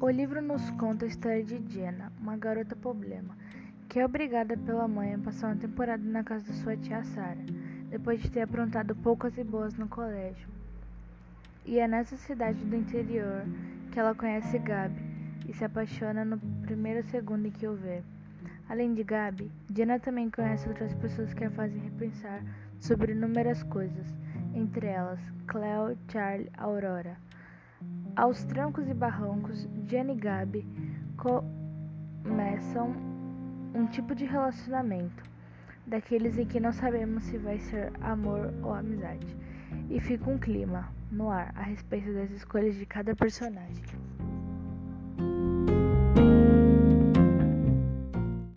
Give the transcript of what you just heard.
O livro nos conta a história de Jenna, uma garota problema, que é obrigada pela mãe a passar uma temporada na casa da sua tia Sarah, depois de ter aprontado poucas e boas no colégio. E é nessa cidade do interior que ela conhece Gabi e se apaixona no primeiro segundo em que o vê. Além de Gabi, Jenna também conhece outras pessoas que a fazem repensar sobre inúmeras coisas, entre elas Cleo, Charlie, Aurora. Aos trancos e barrancos, Jenny e Gabi começam um tipo de relacionamento, daqueles em que não sabemos se vai ser amor ou amizade, e fica um clima no ar a respeito das escolhas de cada personagem.